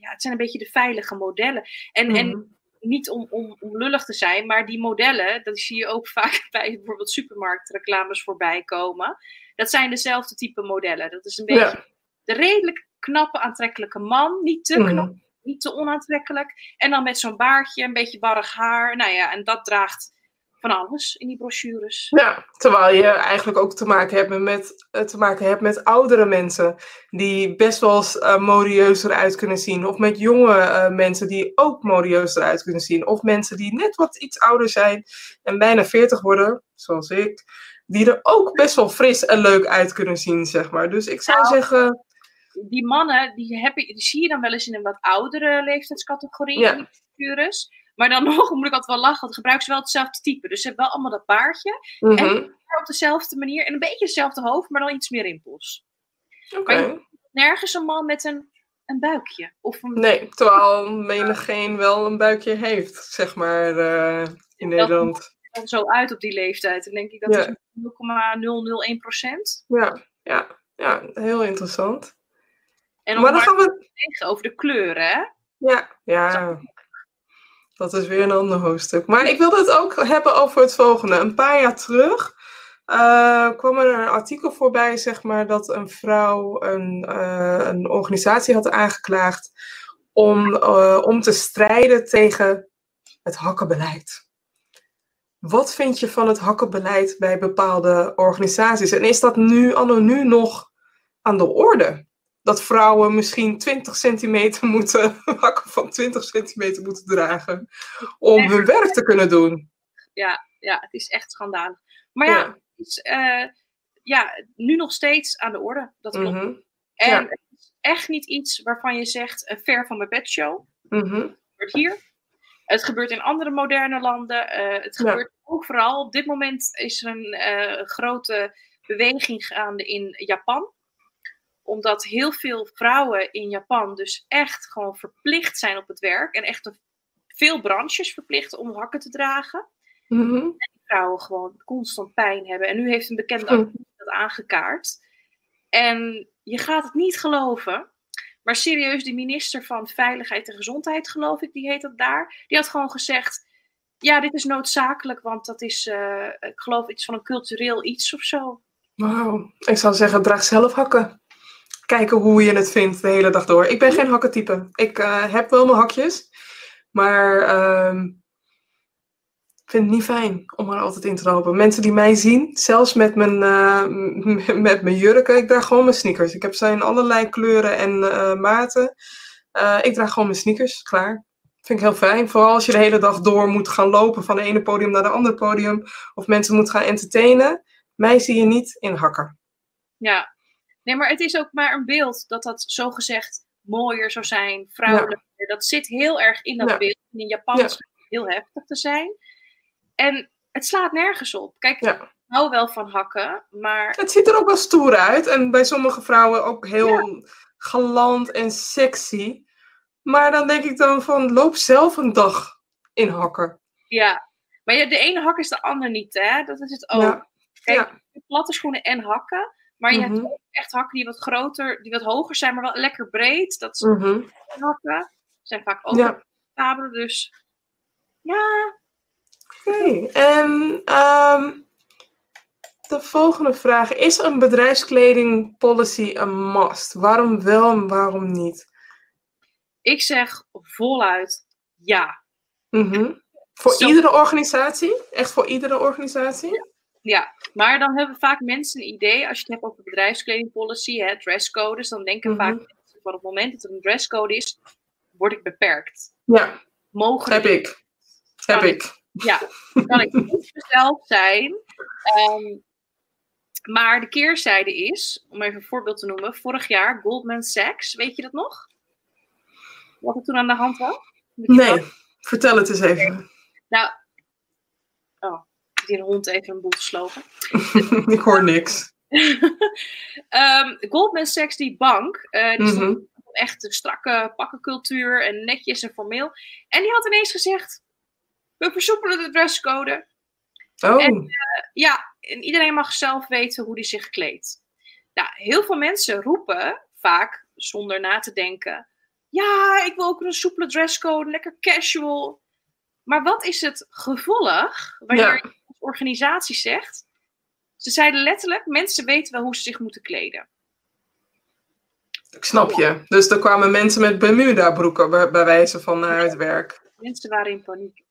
ja, het zijn een beetje de veilige modellen. En, en mhm niet om, om, om lullig te zijn, maar die modellen, dat zie je ook [laughs] vaak bij bijvoorbeeld supermarktreclames voorbij komen. Dat zijn dezelfde type modellen. Dat is een beetje de redelijk knappe, aantrekkelijke man. Niet te mhm. knap, niet te onaantrekkelijk. En dan met zo'n baardje, een beetje barrig haar. Nou ja, en dat draagt van alles in die brochures. Ja, terwijl je eigenlijk ook te maken hebt met, eh, te maken hebt met oudere mensen die best wel eens uh, modieus eruit kunnen zien. Of met jonge uh, mensen die ook modieus eruit kunnen zien. Of mensen die net wat iets ouder zijn en bijna 40 worden, zoals ik. Die er ook best wel fris en leuk uit kunnen zien, zeg maar. Dus ik zou nou, zeggen... Die mannen, die, heb je, die zie je dan wel eens in een wat oudere leeftijdscategorie ja. in die brochures. Maar dan [laughs] nog moet ik altijd wel lachen, want gebruiken ze wel hetzelfde type. Dus ze hebben wel allemaal dat baardje. Mm En op dezelfde manier. En een beetje hetzelfde hoofd, maar dan iets meer rimpels. Oké. Nergens een man met een, een buikje. Of een... Nee, terwijl menigeen wel een buikje heeft, zeg maar, uh, in Nederland. Dat zo uit op die leeftijd. En denk ik dat ja. is 0,001 procent. Ja, ja, ja, heel interessant. En maar dan gaan we over de kleuren, hè? Ja, ja. Dat is weer een ander hoofdstuk. Maar ik wil het ook hebben over het volgende. Een paar jaar terug uh, kwam er een artikel voorbij, zeg maar, dat een vrouw een, uh, een organisatie had aangeklaagd om, uh, om te strijden tegen het hakkenbeleid. Wat vind je van het hakkenbeleid bij bepaalde organisaties? En is dat nu, anno nu nog aan de orde? Dat vrouwen misschien 20 centimeter [laughs] moeten, hakken van 20 centimeter moeten dragen om hun werk te kunnen doen. Ja, ja het is echt schandalig. Maar ja, Het is uh, ja, nu nog steeds aan de orde. Dat klopt. Mhm. En ja. het is echt niet iets waarvan je zegt, een ver van mijn bed show. Mm -hmm. Het gebeurt hier. Het gebeurt in andere moderne landen. Uh, het gebeurt ja. overal. Op dit moment is er een grote beweging gaande in Japan omdat heel veel vrouwen in Japan dus echt gewoon verplicht zijn op het werk. En echt veel branches verplicht om hakken te dragen. Mm -hmm. En die vrouwen gewoon constant pijn hebben. En nu heeft een bekende mm. dat aangekaart. En je gaat het niet geloven. Maar serieus, de minister van Veiligheid en Gezondheid, geloof ik, die heet dat daar. Die had gewoon gezegd, ja, dit is noodzakelijk, want dat is, uh, ik geloof, iets van een cultureel iets of zo. Wauw, ik zou zeggen, draag zelf hakken kijken hoe je het vindt de hele dag door. Ik ben geen hakkentype. Ik uh, heb wel mijn hakjes, maar uh, ik vind het niet fijn om er altijd in te lopen. Mensen die mij zien, zelfs met mijn, uh, [laughs] met mijn jurken, ik draag gewoon mijn sneakers. Ik heb ze in allerlei kleuren en uh, maten. ik draag gewoon mijn sneakers, klaar. Vind ik heel fijn. Vooral als je de hele dag door moet gaan lopen van de ene podium naar de andere podium. Of mensen moet gaan entertainen. Mij zie je niet in hakken. Ja, Nee, maar het is ook maar een beeld dat dat zogezegd mooier zou zijn, vrouwelijker. Ja. Dat zit heel erg in dat ja. beeld. In Japan ja. heel heftig te zijn. En het slaat nergens op. Kijk, ik hou wel van hakken, maar... Het ziet er ook wel stoer uit. En bij sommige vrouwen ook heel galant en sexy. Maar dan denk ik dan van, loop zelf een dag in hakken. Ja, maar de ene hak is de ander niet, hè? Dat is het ook. Kijk, platte schoenen en hakken maar je mm -hmm. hebt ook echt hakken die wat groter, die wat hoger zijn, maar wel lekker breed. Dat is mm -hmm. hakken. Zijn vaak ook ja. dus ja. Oké, okay. en um, de volgende vraag. Is een bedrijfskleding policy een must? Waarom wel en waarom niet? Ik zeg voluit ja. Mm -hmm. Voor Zo. iedere organisatie? Echt voor iedere organisatie? Ja. Ja, maar dan hebben vaak mensen een idee, als je het hebt over bedrijfskledingpolicy, hè, dresscodes, dan denken mm -hmm. vaak mensen van het moment dat er een dresscode is, word ik beperkt. Ja, Mogen heb ik. Heb ik. Ja, kan ik niet mezelf zijn. Um, maar de keerzijde is, om even een voorbeeld te noemen, vorig jaar Goldman Sachs, weet je dat nog? Wat er toen aan de hand was? Nee, vertel het eens even. Nou, die een hond even een boel te slopen. [laughs] ik hoor niks. um, [laughs] Goldman Sachs, die bank, uh, die mm -hmm. echt een strakke pakkencultuur en netjes en formeel. En die had ineens gezegd, we versoepelen de dresscode. Oh. En, uh, ja, en iedereen mag zelf weten hoe die zich kleedt. Nou, heel veel mensen roepen vaak, zonder na te denken, ja, ik wil ook een soepele dresscode, lekker casual. Maar wat is het gevolg wanneer ja. je organisatie zegt? Ze zeiden letterlijk, mensen weten wel hoe ze zich moeten kleden. Ik snap je. Dus er kwamen mensen met Bermuda-broeken bij, bij wijze van naar het werk. Mensen waren in paniek.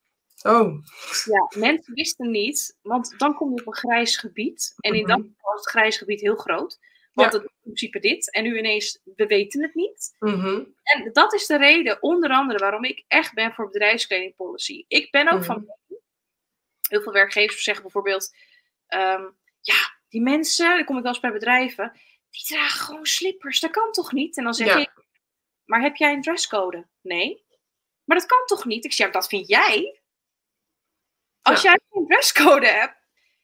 Oh. Ja, mensen wisten niet, want dan kom je op een grijs gebied. En in Mhm. dat geval is het grijs gebied heel groot. Want het is in principe dit. En nu ineens, we weten het niet. Mhm. En dat is de reden, onder andere, waarom ik echt ben voor bedrijfskleding policy. Ik ben ook Mhm. van. Heel veel werkgevers zeggen bijvoorbeeld: ehm, ja, die mensen, dan kom ik wel eens bij bedrijven, die dragen gewoon slippers. Dat kan toch niet? En dan zeg Ja. ik: maar heb jij een dresscode? Nee. Maar dat kan toch niet? Ik zeg: ja, dat vind jij. Als jij een dresscode hebt,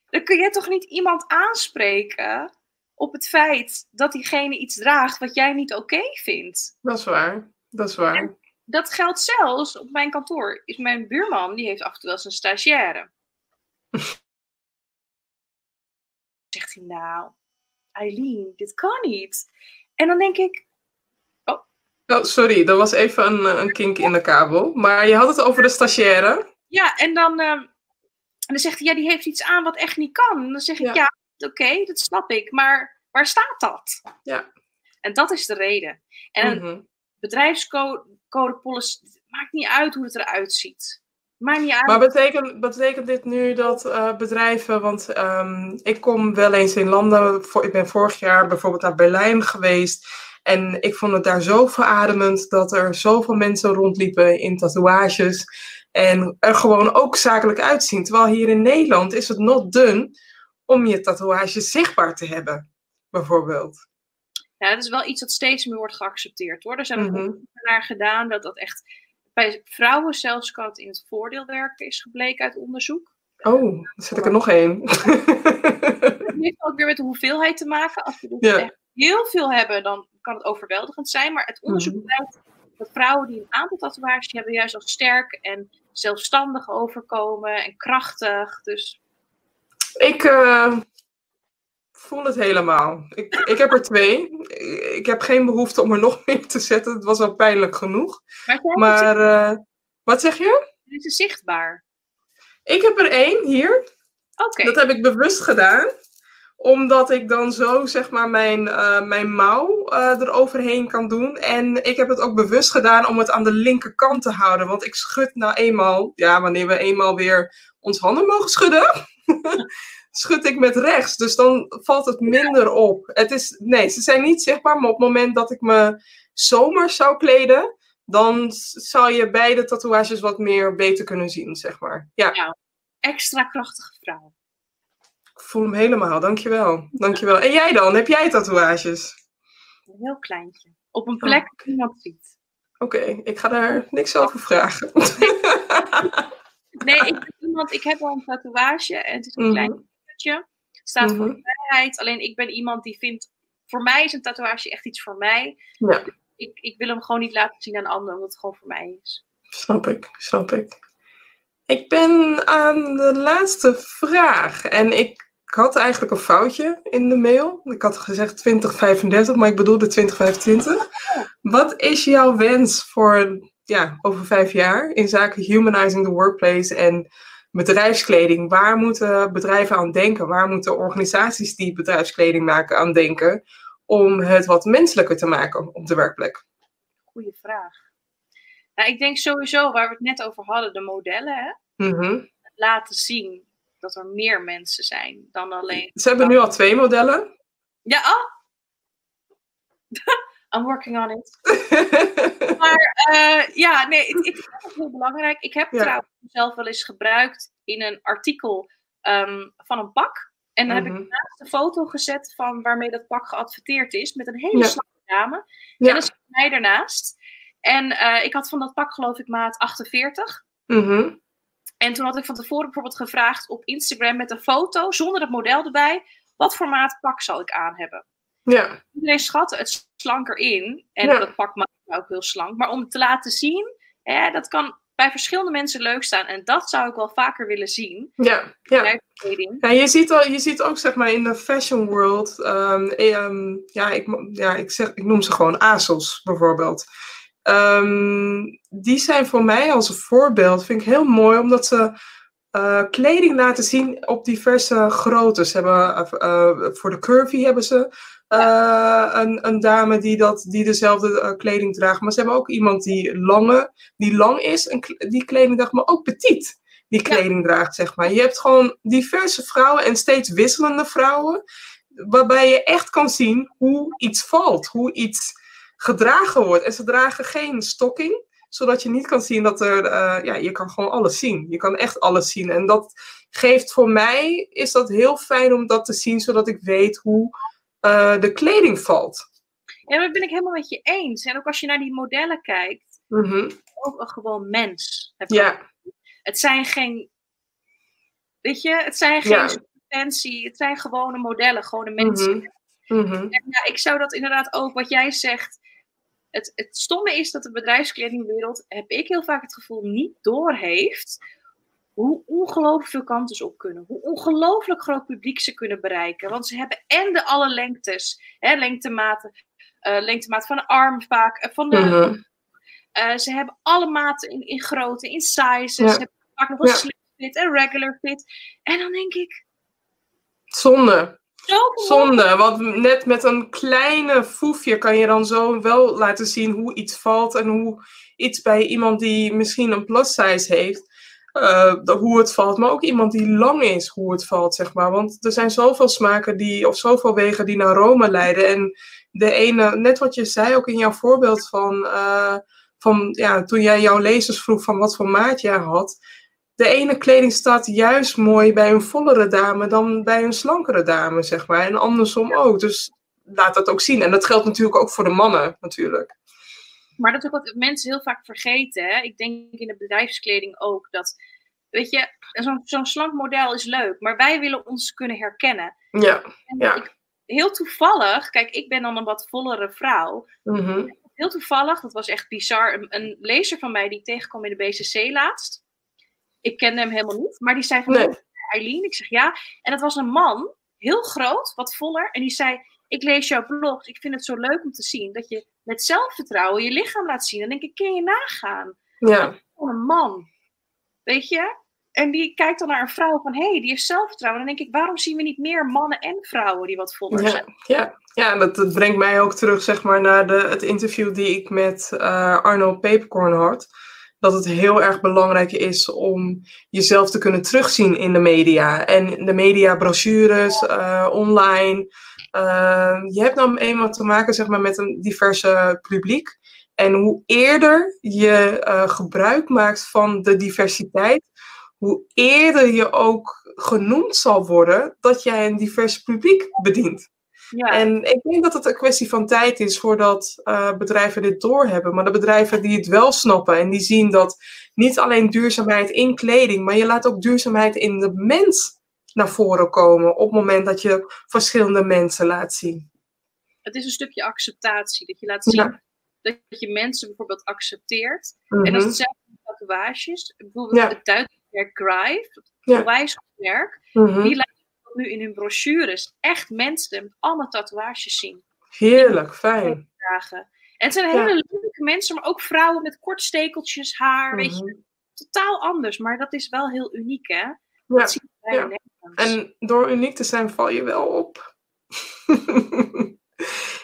dan kun je toch niet iemand aanspreken op het feit dat diegene iets draagt wat jij niet oké vindt. Dat is waar. Dat is waar. Dat geldt zelfs op mijn kantoor. Is mijn buurman, die heeft af en toe wel eens een stagiaire. [laughs] Zegt hij nou, Eileen, dit kan niet. En dan denk ik, Oh, sorry, dat was even een, eh, een kink in de kabel. Maar je had het over de stagiaire. ja, en dan, ehm, en dan zegt hij, ja, die heeft iets aan wat echt niet kan. En dan zeg ik, Ja. ja, oké, dat snap ik, maar waar staat dat? Ja. En dat is de reden. En bedrijfscode code policy, maakt niet uit hoe het eruit ziet. Maakt niet uit. Maar betekent, betekent dit nu dat eh, bedrijven, want ehm, ik kom wel eens in landen, voor, ik ben vorig jaar bijvoorbeeld naar Berlijn geweest en ik vond het daar zo verademend dat er zoveel mensen rondliepen in tatoeages en er gewoon ook zakelijk uitzien. Terwijl hier in Nederland is het not done om je tatoeages zichtbaar te hebben, bijvoorbeeld. Ja, dat is wel iets dat steeds meer wordt geaccepteerd hoor. Er zijn ook Mhm. onderzoeken naar gedaan dat dat echt bij vrouwen zelfs kan het in het voordeel werken, is gebleken uit onderzoek. Oh, dan zet ik er nog één. Het heeft ook weer met de hoeveelheid te maken. Als je dus Ja. echt heel veel hebben, dan kan het overweldigend zijn. Maar het onderzoek Mhm. blijkt dat vrouwen die een aantal tatoeages hebben, juist als sterk en zelfstandig overkomen en krachtig. Dus Ik eh, voel het helemaal. Ik, ik heb er twee. Ik heb geen behoefte om er nog meer te zetten. Het was al pijnlijk genoeg. maar eh, wat zeg je? het is zichtbaar. Ik heb er één hier. Oké. Dat heb ik bewust gedaan. Omdat ik dan zo zeg maar mijn, eh, mijn mouw eh eroverheen kan doen. En ik heb het ook bewust gedaan om het aan de linkerkant te houden. Want ik schud nou eenmaal, ja, wanneer we eenmaal weer ons handen mogen schudden, [laughs] schud ik met rechts. Dus dan valt het minder op. Het is, nee, ze zijn niet zichtbaar, maar op het moment dat ik me zomers zou kleden, dan zou je beide tatoeages wat meer beter kunnen zien, zeg maar. Ja. Extra krachtige vrouw. Ik voel hem helemaal, dankjewel. Dankjewel. En jij dan? Heb jij tatoeages? Een heel kleintje. Op een plek die niemand ziet. Oké, ik ga daar niks over vragen. Nee, ik iemand, ik heb wel een tatoeage en het is een Mhm. klein staat voor Mhm. vrijheid. Alleen ik ben iemand die vindt, voor mij is een tatoeage echt iets voor mij. Ja. Ik, ik wil hem gewoon niet laten zien aan anderen, omdat het gewoon voor mij is. Snap ik, snap ik. Ik ben aan de laatste vraag. En ik had eigenlijk een foutje in de mail. Ik had gezegd 2035, maar ik bedoelde 2025. Wat is jouw wens voor ja, over vijf jaar in zaken humanizing the workplace en bedrijfskleding? Waar moeten bedrijven aan denken? Waar moeten organisaties die bedrijfskleding maken aan denken? Om het wat menselijker te maken op de werkplek? Goeie vraag. Nou, ik denk sowieso, waar we het net over hadden, de modellen, hè? Mhm. laten zien dat er meer mensen zijn dan alleen. Ze hebben nu al twee modellen. Ja, oh! I'm working on it. [laughs] Maar eh, ja, nee, ik, vind het heel belangrijk. Ik heb Ja. trouwens zelf wel eens gebruikt in een artikel ehm, van een pak. En dan heb Mhm. ik naast de foto gezet van waarmee dat pak geadverteerd is. Met een hele Ja. slanke dame. Ja. En dan zit mij ernaast. En eh, ik had van dat pak geloof ik maat 48. Mhm. En toen had ik van tevoren bijvoorbeeld gevraagd op Instagram met een foto, zonder het model erbij, wat voor maat pak zal ik aan hebben? Ja, Iedereen schatte het slanker in. En Ja. dat pak maakt me ook heel slank. Maar om te laten zien, hè, dat kan bij verschillende mensen leuk staan. En dat zou ik wel vaker willen zien. ja, ja. Ja, je, ziet al, je ziet ook zeg maar in de fashion world, ehm, eh, ehm, ja, ik, ja ik, zeg, ik noem ze gewoon ASOS bijvoorbeeld. Ehm, die zijn voor mij als een voorbeeld, vind ik heel mooi, omdat ze uh, kleding laten zien op diverse groottes. Hebben, uh, voor de curvy hebben ze een, een, dame die, dat, die dezelfde kleding draagt. Maar ze hebben ook iemand die, lange, die lang is en die kleding draagt, maar ook petit die kleding draagt, zeg maar. Je hebt gewoon diverse vrouwen en steeds wisselende vrouwen, waarbij je echt kan zien hoe iets valt, hoe iets gedragen wordt. En ze dragen geen stokking, zodat je niet kan zien dat er, uh, ja, je kan gewoon alles zien. Je kan echt alles zien. En dat geeft voor mij, is dat heel fijn om dat te zien, zodat ik weet hoe uh, de kleding valt. Ja, dat ben ik helemaal met je eens. En ook als je naar die modellen kijkt, mm -hmm. ook een gewoon mens. Ja. Het zijn geen, weet je, het zijn geen ja. fancy, het zijn gewone modellen, gewone mensen. Mm -hmm. En ja, ik zou dat inderdaad ook, wat jij zegt, het, het stomme is dat de bedrijfskledingwereld, heb ik heel vaak het gevoel, niet doorheeft hoe ongelooflijk veel kanten ze op kunnen. Hoe ongelooflijk groot publiek ze kunnen bereiken. Want ze hebben en de alle lengtes, hè, lengtematen, uh, lengtemaat van de arm vaak, uh, van de... Uh, ze hebben alle maten in, in grootte, in sizes. Ja. Ze hebben vaak nog een ja. slim fit en regular fit. En dan denk ik... Zonde. Zonde, want net met een kleine foefje kan je dan zo wel laten zien hoe iets valt en hoe iets bij iemand die misschien een plus size heeft, uh, hoe het valt. Maar ook iemand die lang is, hoe het valt, zeg maar. Want er zijn zoveel smaken die, of zoveel wegen die naar Rome leiden. En de ene, net wat je zei ook in jouw voorbeeld van, uh, van ja, toen jij jouw lezers vroeg van wat voor maat jij had de ene kleding staat juist mooi bij een vollere dame dan bij een slankere dame, zeg maar. En andersom ook. Dus laat dat ook zien. En dat geldt natuurlijk ook voor de mannen, natuurlijk. Maar dat is ook wat mensen heel vaak vergeten. Hè? Ik denk in de bedrijfskleding ook dat, weet je, zo'n slank model is leuk, maar wij willen ons kunnen herkennen. Ja, ja. Ik, heel toevallig, kijk, ik ben dan een wat vollere vrouw. Mm Heel toevallig, dat was echt bizar, een, een lezer van mij die tegenkwam in de BCC laatst ik kende hem helemaal niet. Maar die zei van, nee. Eileen? Ik zeg ja. En dat was een man, heel groot, wat voller. En die zei, ik lees jouw blog. Ik vind het zo leuk om te zien dat je met zelfvertrouwen je lichaam laat zien. Dan denk ik, kun je nagaan? Ja. Van een man. Weet je? En die kijkt dan naar een vrouw van, hé, hey, die heeft zelfvertrouwen. Dan denk ik, waarom zien we niet meer mannen en vrouwen die wat voller ja, zijn? Ja, ja dat, dat, brengt mij ook terug, zeg maar, naar de, het interview die ik met uh, Arno Peperkorn had dat het heel erg belangrijk is om jezelf te kunnen terugzien in de media. En de media, brochures, uh, online. Uh, je hebt dan eenmaal te maken zeg maar, met een diverse publiek. En hoe eerder je uh, gebruik maakt van de diversiteit, hoe eerder je ook genoemd zal worden dat jij een divers publiek bedient. Ja. En ik denk dat het een kwestie van tijd is voordat uh, bedrijven dit doorhebben. Maar de bedrijven die het wel snappen en die zien dat niet alleen duurzaamheid in kleding, maar je laat ook duurzaamheid in de mens naar voren komen op het moment dat je verschillende mensen laat zien. Het is een stukje acceptatie, dat je laat zien ja. dat je mensen bijvoorbeeld accepteert. Mm -hmm. En dat is hetzelfde met tatoeages. Bijvoorbeeld Ja. het Duitse merk Grive, het Ja. wijsmerk, Mhm. die nu in hun brochures echt mensen met allemaal tatoeages zien. Heerlijk, fijn. En het zijn Ja. hele leuke mensen, maar ook vrouwen met kort stekeltjes haar, weet je. Mhm. Totaal anders, maar dat is wel heel uniek, hè? Ja. Dat zien wij ja. En door uniek te zijn val je wel op. [laughs]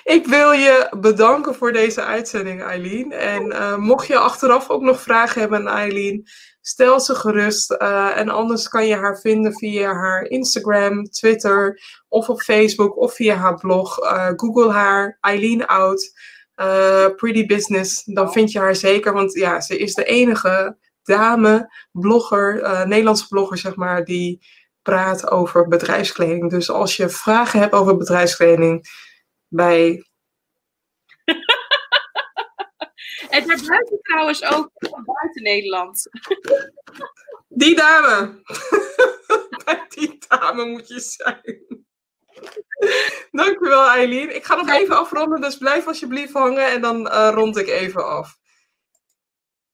Ik wil je bedanken voor deze uitzending, Eileen. En eh, mocht je achteraf ook nog vragen hebben aan Eileen, stel ze gerust. Eh, en anders kan je haar vinden via haar Instagram, Twitter of op Facebook of via haar blog. Eh, Google haar, Eileen eh, Pretty Business. Dan vind je haar zeker, want ja, ze is de enige dame, blogger, Nederlandse blogger zeg maar, die praat over bedrijfskleding. Dus als je vragen hebt over bedrijfskleding, bij [laughs] En daarbuiten trouwens ook buiten Nederland. [laughs] die dame. [laughs] bij die dame moet je zijn. Dankjewel, Eileen. Ik ga nog even afronden, dus blijf alsjeblieft hangen en dan eh, rond ik even af.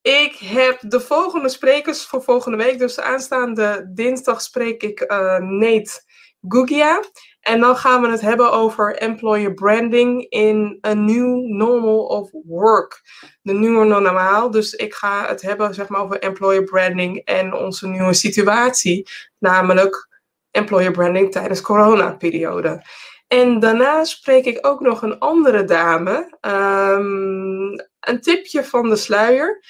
Ik heb de volgende sprekers voor volgende week. Dus aanstaande dinsdag spreek ik eh Nate Gugia. En dan gaan we het hebben over employer branding in a new normal of work. De nieuwe normaal. Dus ik ga het hebben zeg maar, over employer branding en onze nieuwe situatie. Namelijk employer branding tijdens corona-periode. En daarna spreek ik ook nog een andere dame. Um, een tipje van de sluier.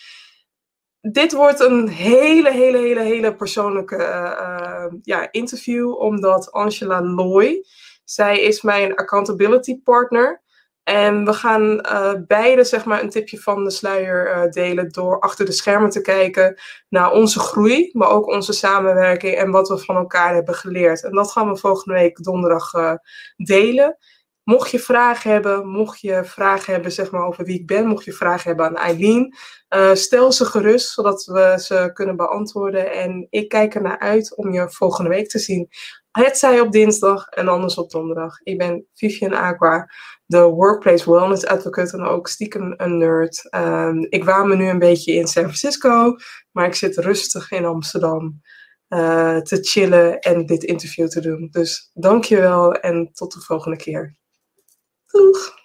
Dit wordt een hele, hele, hele, hele persoonlijke uh, ja, interview, omdat Angela Loy, zij is mijn accountability partner. En we gaan uh, beide zeg maar, een tipje van de sluier delen door achter de schermen te kijken naar onze groei, maar ook onze samenwerking en wat we van elkaar hebben geleerd. En dat gaan we volgende week donderdag delen. Mocht je vragen hebben, mocht je vragen hebben zeg maar, over wie ik ben, mocht je vragen hebben aan Eileen, stel ze gerust, zodat we ze kunnen beantwoorden. En ik kijk er naar uit om je volgende week te zien. Het zij op dinsdag en anders op donderdag. Ik ben Vivian Aqua, de Workplace Wellness Advocate en ook stiekem een nerd. Um, ik waan me nu een beetje in San Francisco, maar ik zit rustig in Amsterdam uh, te chillen en dit interview te doen. Dus dankjewel en tot de volgende keer. Doeg!